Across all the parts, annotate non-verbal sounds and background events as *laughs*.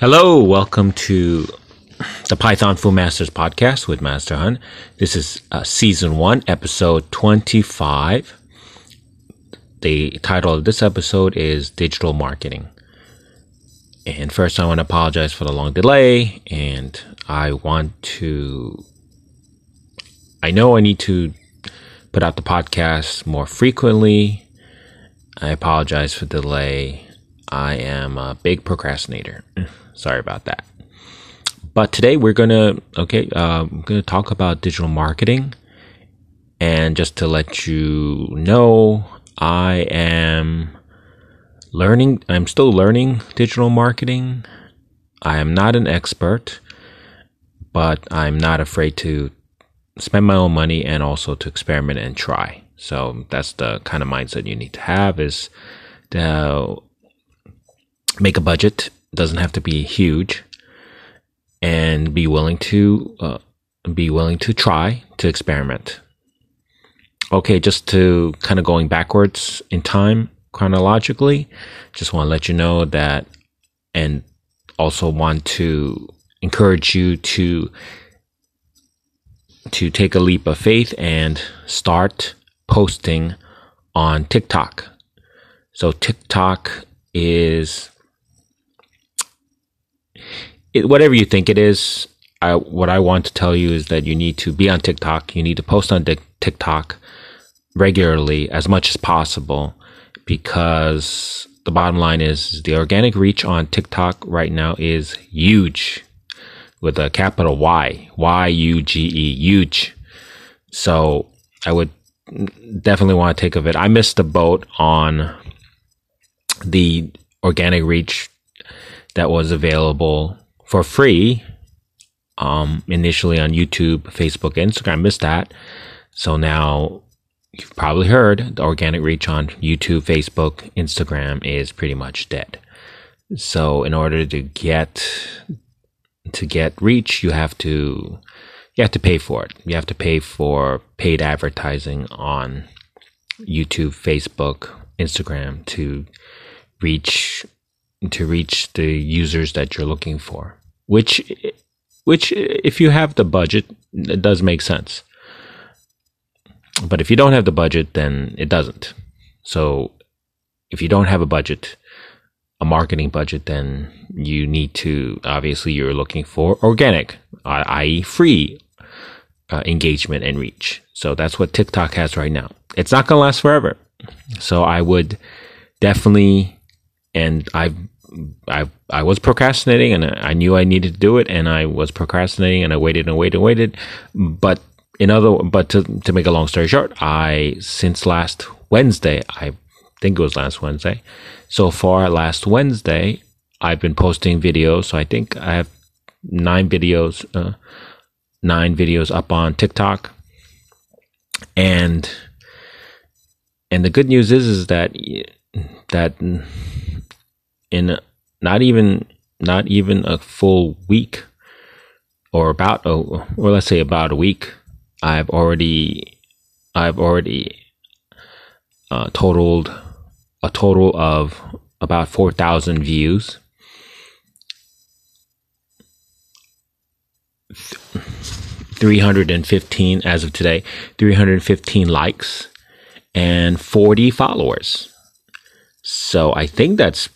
Hello, welcome to the Python Full Masters podcast with Master Hun. This is uh, season one, episode 25. The title of this episode is Digital Marketing. And first, I want to apologize for the long delay, and I want to. I know I need to put out the podcast more frequently. I apologize for the delay. I am a big procrastinator. Sorry about that. But today we're gonna okay, uh, I'm gonna talk about digital marketing, and just to let you know, I am learning. I'm still learning digital marketing. I am not an expert, but I'm not afraid to spend my own money and also to experiment and try. So that's the kind of mindset you need to have is to make a budget. Doesn't have to be huge and be willing to uh, be willing to try to experiment. Okay, just to kind of going backwards in time chronologically, just want to let you know that, and also want to encourage you to to take a leap of faith and start posting on TikTok. So TikTok is it, whatever you think it is, I, what I want to tell you is that you need to be on TikTok. You need to post on TikTok regularly as much as possible because the bottom line is the organic reach on TikTok right now is huge with a capital Y, Y U G E, huge. So I would definitely want to take of it. I missed the boat on the organic reach that was available for free um, initially on YouTube, Facebook, Instagram. Missed that. So now you've probably heard the organic reach on YouTube, Facebook, Instagram is pretty much dead. So in order to get to get reach, you have to you have to pay for it. You have to pay for paid advertising on YouTube, Facebook, Instagram to reach to reach the users that you're looking for which which if you have the budget it does make sense. But if you don't have the budget then it doesn't. So if you don't have a budget a marketing budget then you need to obviously you're looking for organic i.e free uh, engagement and reach. So that's what tiktok has right now. It's not going to last forever. So i would definitely and i've I I was procrastinating and I knew I needed to do it and I was procrastinating and I waited and waited and waited. But in other but to to make a long story short, I since last Wednesday, I think it was last Wednesday. So far last Wednesday, I've been posting videos. So I think I have nine videos uh, nine videos up on TikTok. And and the good news is is that that in not even not even a full week or about oh or let's say about a week i've already i've already uh, totaled a total of about 4000 views. 315 as of today 315 likes and 40 followers. So i think that's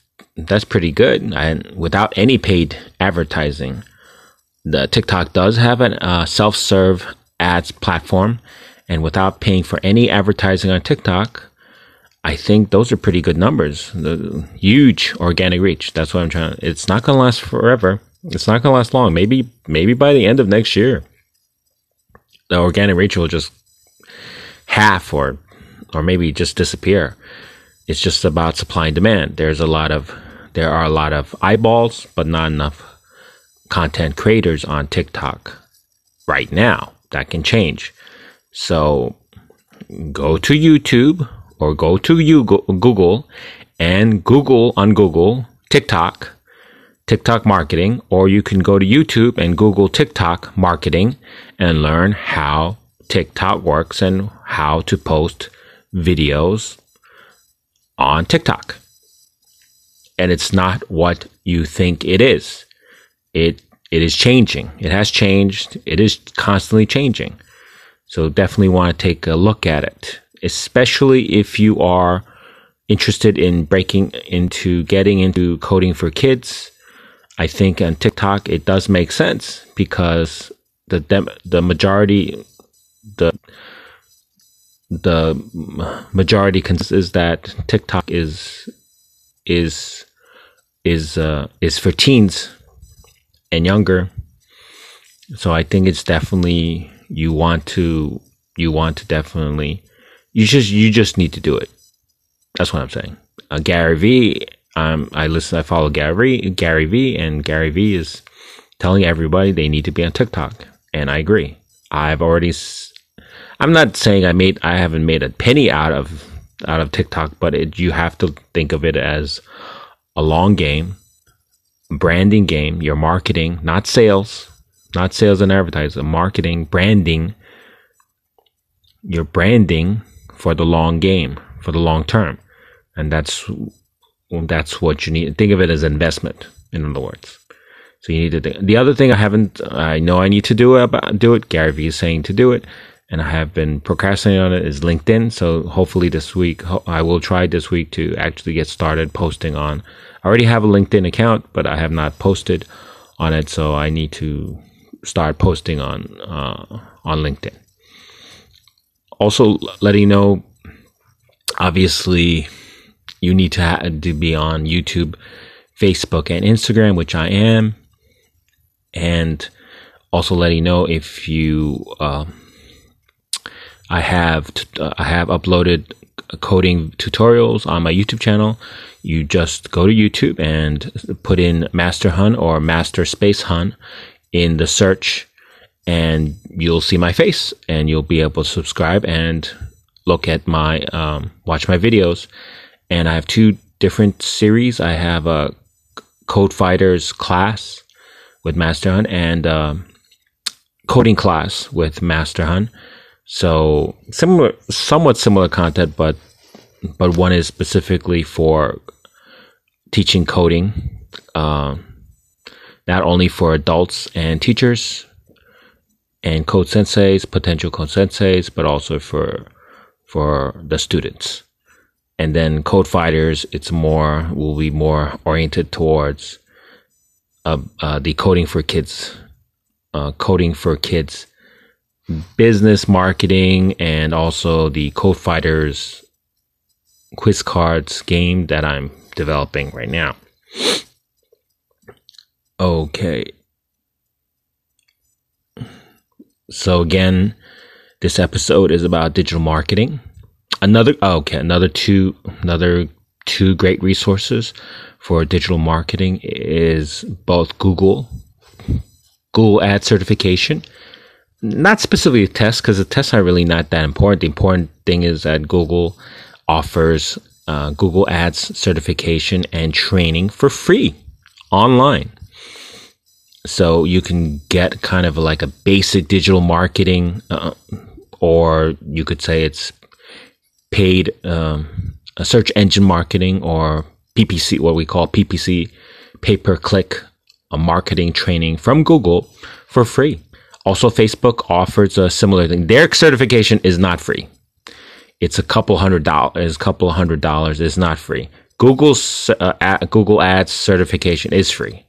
that's pretty good. And without any paid advertising, the TikTok does have a uh, self-serve ads platform, and without paying for any advertising on TikTok, I think those are pretty good numbers. The huge organic reach. That's what I'm trying. To, it's not going to last forever. It's not going to last long. Maybe maybe by the end of next year, the organic reach will just half or or maybe just disappear. It's just about supply and demand. There's a lot of there are a lot of eyeballs, but not enough content creators on TikTok right now. That can change. So go to YouTube or go to Google and Google on Google TikTok, TikTok marketing, or you can go to YouTube and Google TikTok marketing and learn how TikTok works and how to post videos on TikTok and it's not what you think it is. it it is changing. It has changed. It is constantly changing. So definitely want to take a look at it, especially if you are interested in breaking into getting into coding for kids. I think on TikTok it does make sense because the dem- the majority the the majority is that TikTok is is is uh, is for teens and younger. So I think it's definitely you want to you want to definitely you just you just need to do it. That's what I'm saying. Uh, Gary V. Um, I listen. I follow Gary Gary V. And Gary V. is telling everybody they need to be on TikTok, and I agree. I've already. I'm not saying I made. I haven't made a penny out of out of TikTok, but it, you have to think of it as a long game, branding game. Your marketing, not sales, not sales and advertising, marketing, branding. Your branding for the long game, for the long term, and that's that's what you need. Think of it as investment. In other words. So you need to think. The other thing I haven't, I know I need to do about do it. Gary Vee is saying to do it, and I have been procrastinating on it. Is LinkedIn. So hopefully this week I will try this week to actually get started posting on. I already have a LinkedIn account, but I have not posted on it. So I need to start posting on uh, on LinkedIn. Also, letting you know, obviously, you need to, to be on YouTube, Facebook, and Instagram, which I am and also letting you know if you uh, I have t- uh, I have uploaded coding tutorials on my YouTube channel. You just go to YouTube and put in Master Hun or Master Space Hun in the search, and you'll see my face, and you'll be able to subscribe and look at my um, watch my videos. And I have two different series. I have a Code Fighters class with Master Hun and uh, coding class with Master Hun. So similar, somewhat similar content, but but one is specifically for teaching coding, uh, not only for adults and teachers and code senseis, potential code senseis, but also for for the students. And then code fighters, it's more will be more oriented towards uh, uh, the coding for kids, uh, coding for kids, business marketing, and also the Code Fighters quiz cards game that I'm developing right now. Okay. So again, this episode is about digital marketing. Another oh, okay, another two another two great resources for digital marketing is both Google, Google Ad certification. Not specifically a test because the tests are really not that important. The important thing is that Google offers uh, Google Ads certification and training for free online. So you can get kind of like a basic digital marketing, uh, or you could say it's paid um, search engine marketing or PPC, what we call PPC, pay per click marketing training from Google for free. Also, Facebook offers a similar thing. Their certification is not free. It's a couple hundred dollars. A couple hundred dollars. It's not free. Google's uh, Google Ads certification is free.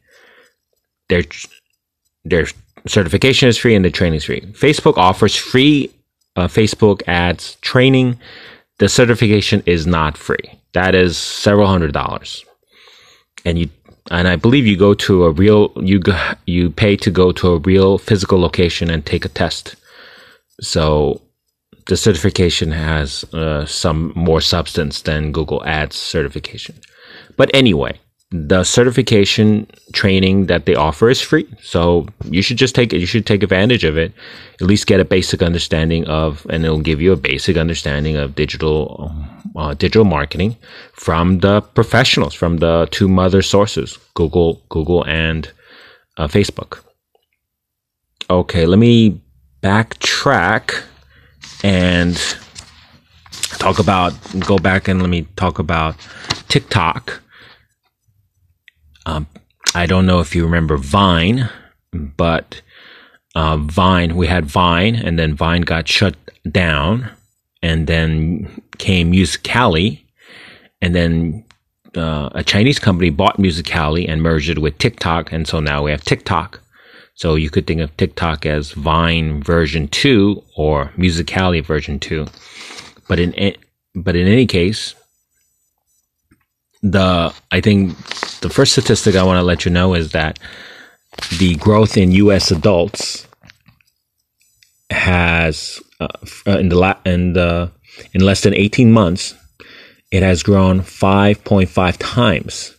Their their certification is free and the training is free. Facebook offers free uh, Facebook ads training. The certification is not free that is several hundred dollars and you and i believe you go to a real you you pay to go to a real physical location and take a test. So the certification has uh, some more substance than google ads certification. But anyway the certification training that they offer is free. So you should just take it. You should take advantage of it. At least get a basic understanding of, and it'll give you a basic understanding of digital, uh, digital marketing from the professionals, from the two mother sources, Google, Google and uh, Facebook. Okay, let me backtrack and talk about, go back and let me talk about TikTok um, I don't know if you remember Vine, but uh, Vine, we had Vine, and then Vine got shut down, and then came Musical.ly, and then uh, a Chinese company bought Musical.ly and merged it with TikTok, and so now we have TikTok. So you could think of TikTok as Vine version two or Musical.ly version two. But in but in any case, the I think the first statistic I want to let you know is that the growth in U.S. adults has uh, in the la- in the in less than 18 months it has grown 5.5 times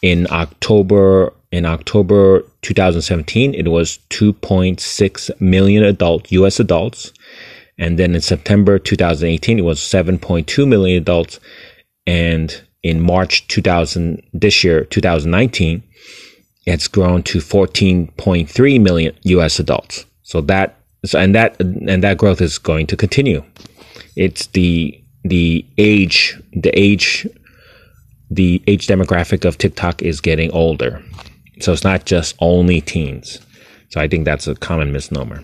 in october in october 2017 it was 2.6 million adult us adults and then in september 2018 it was 7.2 million adults and in march 2000 this year 2019 it's grown to 14.3 million us adults so that so, and that and that growth is going to continue it's the the age the age the age demographic of TikTok is getting older. So it's not just only teens. So I think that's a common misnomer.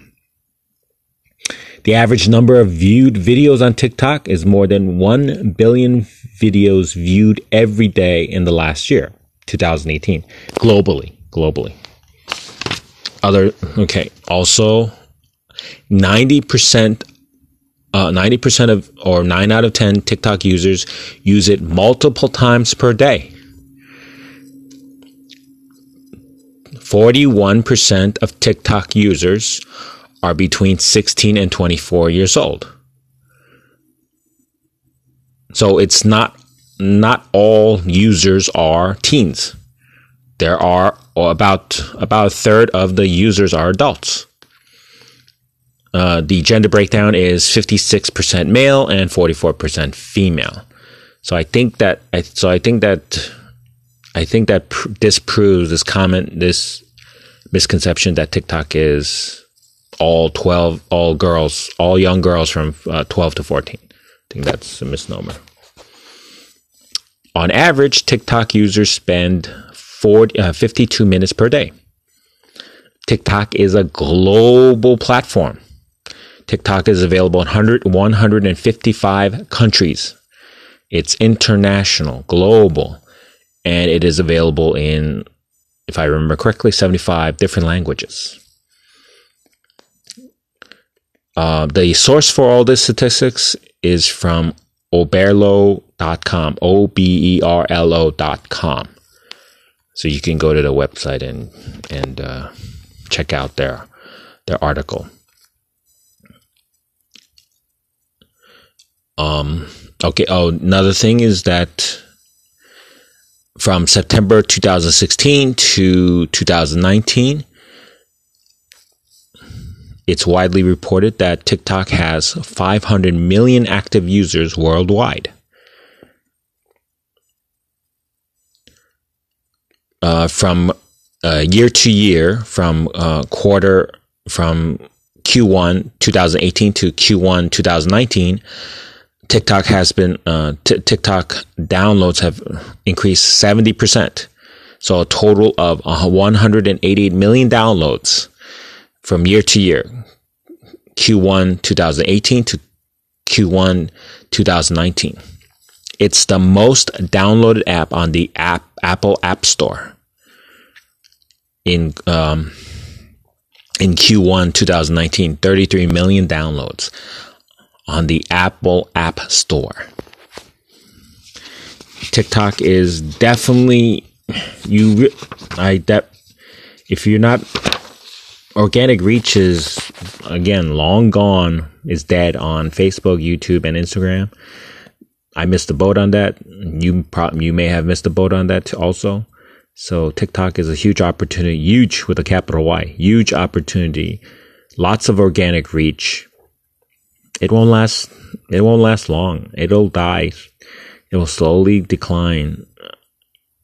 The average number of viewed videos on TikTok is more than 1 billion videos viewed every day in the last year, 2018, globally, globally. Other okay, also 90% uh, 90% of, or 9 out of 10 TikTok users use it multiple times per day. 41% of TikTok users are between 16 and 24 years old. So it's not not all users are teens. There are about about a third of the users are adults. Uh, the gender breakdown is 56% male and 44% female. So I think that I so I think that I think that pr- disproves this comment this misconception that TikTok is all 12 all girls all young girls from uh, 12 to 14. I think that's a misnomer. On average, TikTok users spend 40, uh, 52 minutes per day. TikTok is a global platform TikTok is available in 100, 155 countries. It's international, global, and it is available in, if I remember correctly, 75 different languages. Uh, the source for all this statistics is from oberlo.com, O B E R L O.com. So you can go to the website and and uh, check out their their article. Um, okay. Oh, another thing is that from September 2016 to 2019, it's widely reported that TikTok has 500 million active users worldwide. Uh, from uh, year to year, from uh, quarter, from Q1 2018 to Q1 2019, TikTok has been uh, t- TikTok downloads have increased seventy percent, so a total of uh, one hundred and eighty-eight million downloads from year to year, Q1 2018 to Q1 2019. It's the most downloaded app on the app Apple App Store in um, in Q1 2019, 33 million downloads on the Apple App Store. TikTok is definitely you. I that if you're not organic reach is again long gone is dead on Facebook, YouTube, and Instagram. I missed the boat on that. You probably you may have missed the boat on that also. So TikTok is a huge opportunity, huge with a capital Y, huge opportunity. Lots of organic reach it won't last. It won't last long. It'll die. It will slowly decline.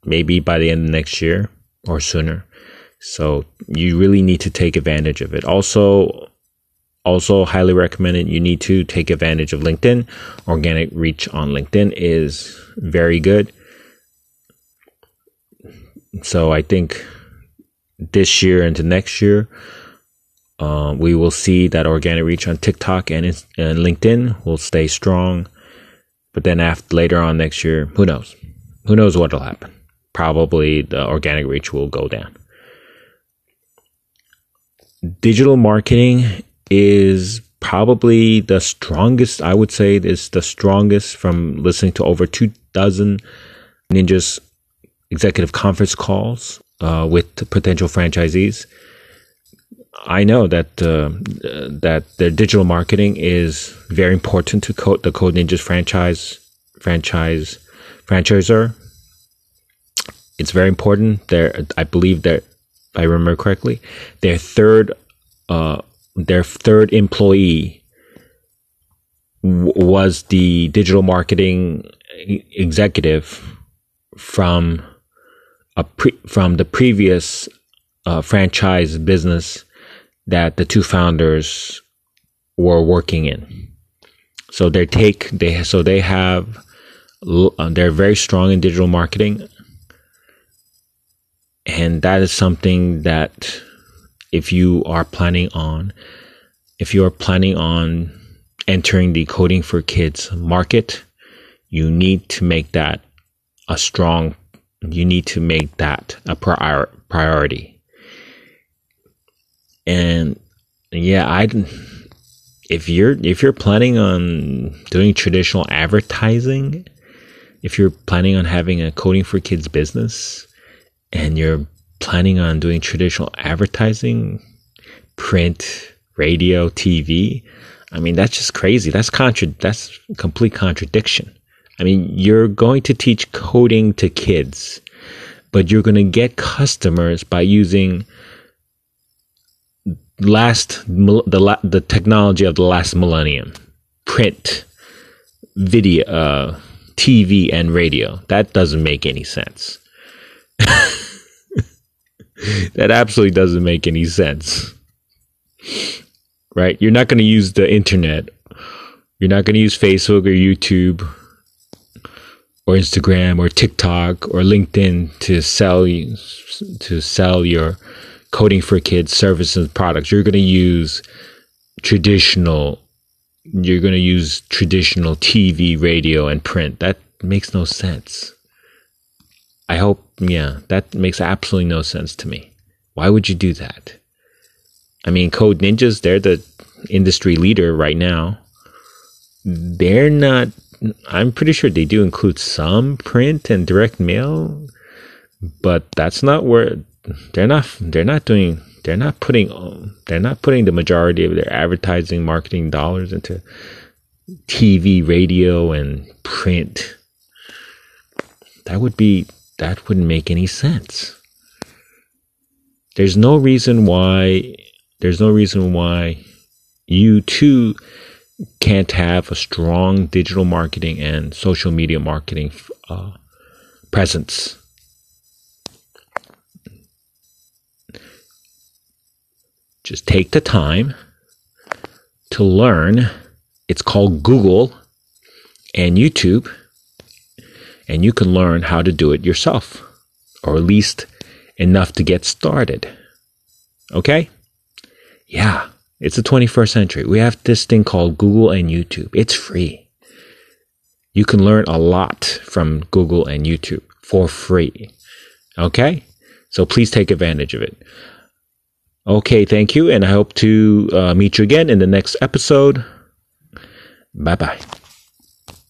Maybe by the end of next year or sooner. So you really need to take advantage of it. Also, also highly recommended. You need to take advantage of LinkedIn. Organic reach on LinkedIn is very good. so I think this year into next year, uh, we will see that organic reach on TikTok and, and LinkedIn will stay strong. But then after later on next year, who knows? Who knows what will happen? Probably the organic reach will go down. Digital marketing is probably the strongest. I would say is the strongest from listening to over two dozen ninjas executive conference calls uh, with potential franchisees. I know that uh, that their digital marketing is very important to Code, the Code Ninjas franchise franchise franchisor. It's very important. There, I believe that I remember correctly, their third uh, their third employee w- was the digital marketing executive from a pre- from the previous uh, franchise business that the two founders were working in. So they take they so they have uh, they're very strong in digital marketing, and that is something that if you are planning on if you are planning on entering the coding for kids market, you need to make that a strong you need to make that a prior, priority. And yeah, I if you're if you're planning on doing traditional advertising, if you're planning on having a coding for kids business and you're planning on doing traditional advertising, print, radio, TV, I mean that's just crazy. That's contra that's complete contradiction. I mean, you're going to teach coding to kids, but you're going to get customers by using last the the technology of the last millennium, print, video, uh, TV, and radio. That doesn't make any sense. *laughs* *laughs* that absolutely doesn't make any sense. Right? You're not going to use the internet. You're not going to use Facebook or YouTube or Instagram or TikTok or LinkedIn to sell to sell your coding for kids services and products. You're going to use traditional you're going to use traditional TV, radio and print. That makes no sense. I hope yeah, that makes absolutely no sense to me. Why would you do that? I mean, Code Ninjas, they're the industry leader right now. They're not I'm pretty sure they do include some print and direct mail, but that's not where they're not. They're not doing. They're not putting. They're not putting the majority of their advertising marketing dollars into TV, radio, and print. That would be. That wouldn't make any sense. There's no reason why. There's no reason why you too can't have a strong digital marketing and social media marketing uh, presence. Just take the time to learn. It's called Google and YouTube, and you can learn how to do it yourself, or at least enough to get started. Okay? Yeah. It's the 21st century. We have this thing called Google and YouTube. It's free. You can learn a lot from Google and YouTube for free. Okay? So please take advantage of it. Okay, thank you. And I hope to uh, meet you again in the next episode. Bye bye.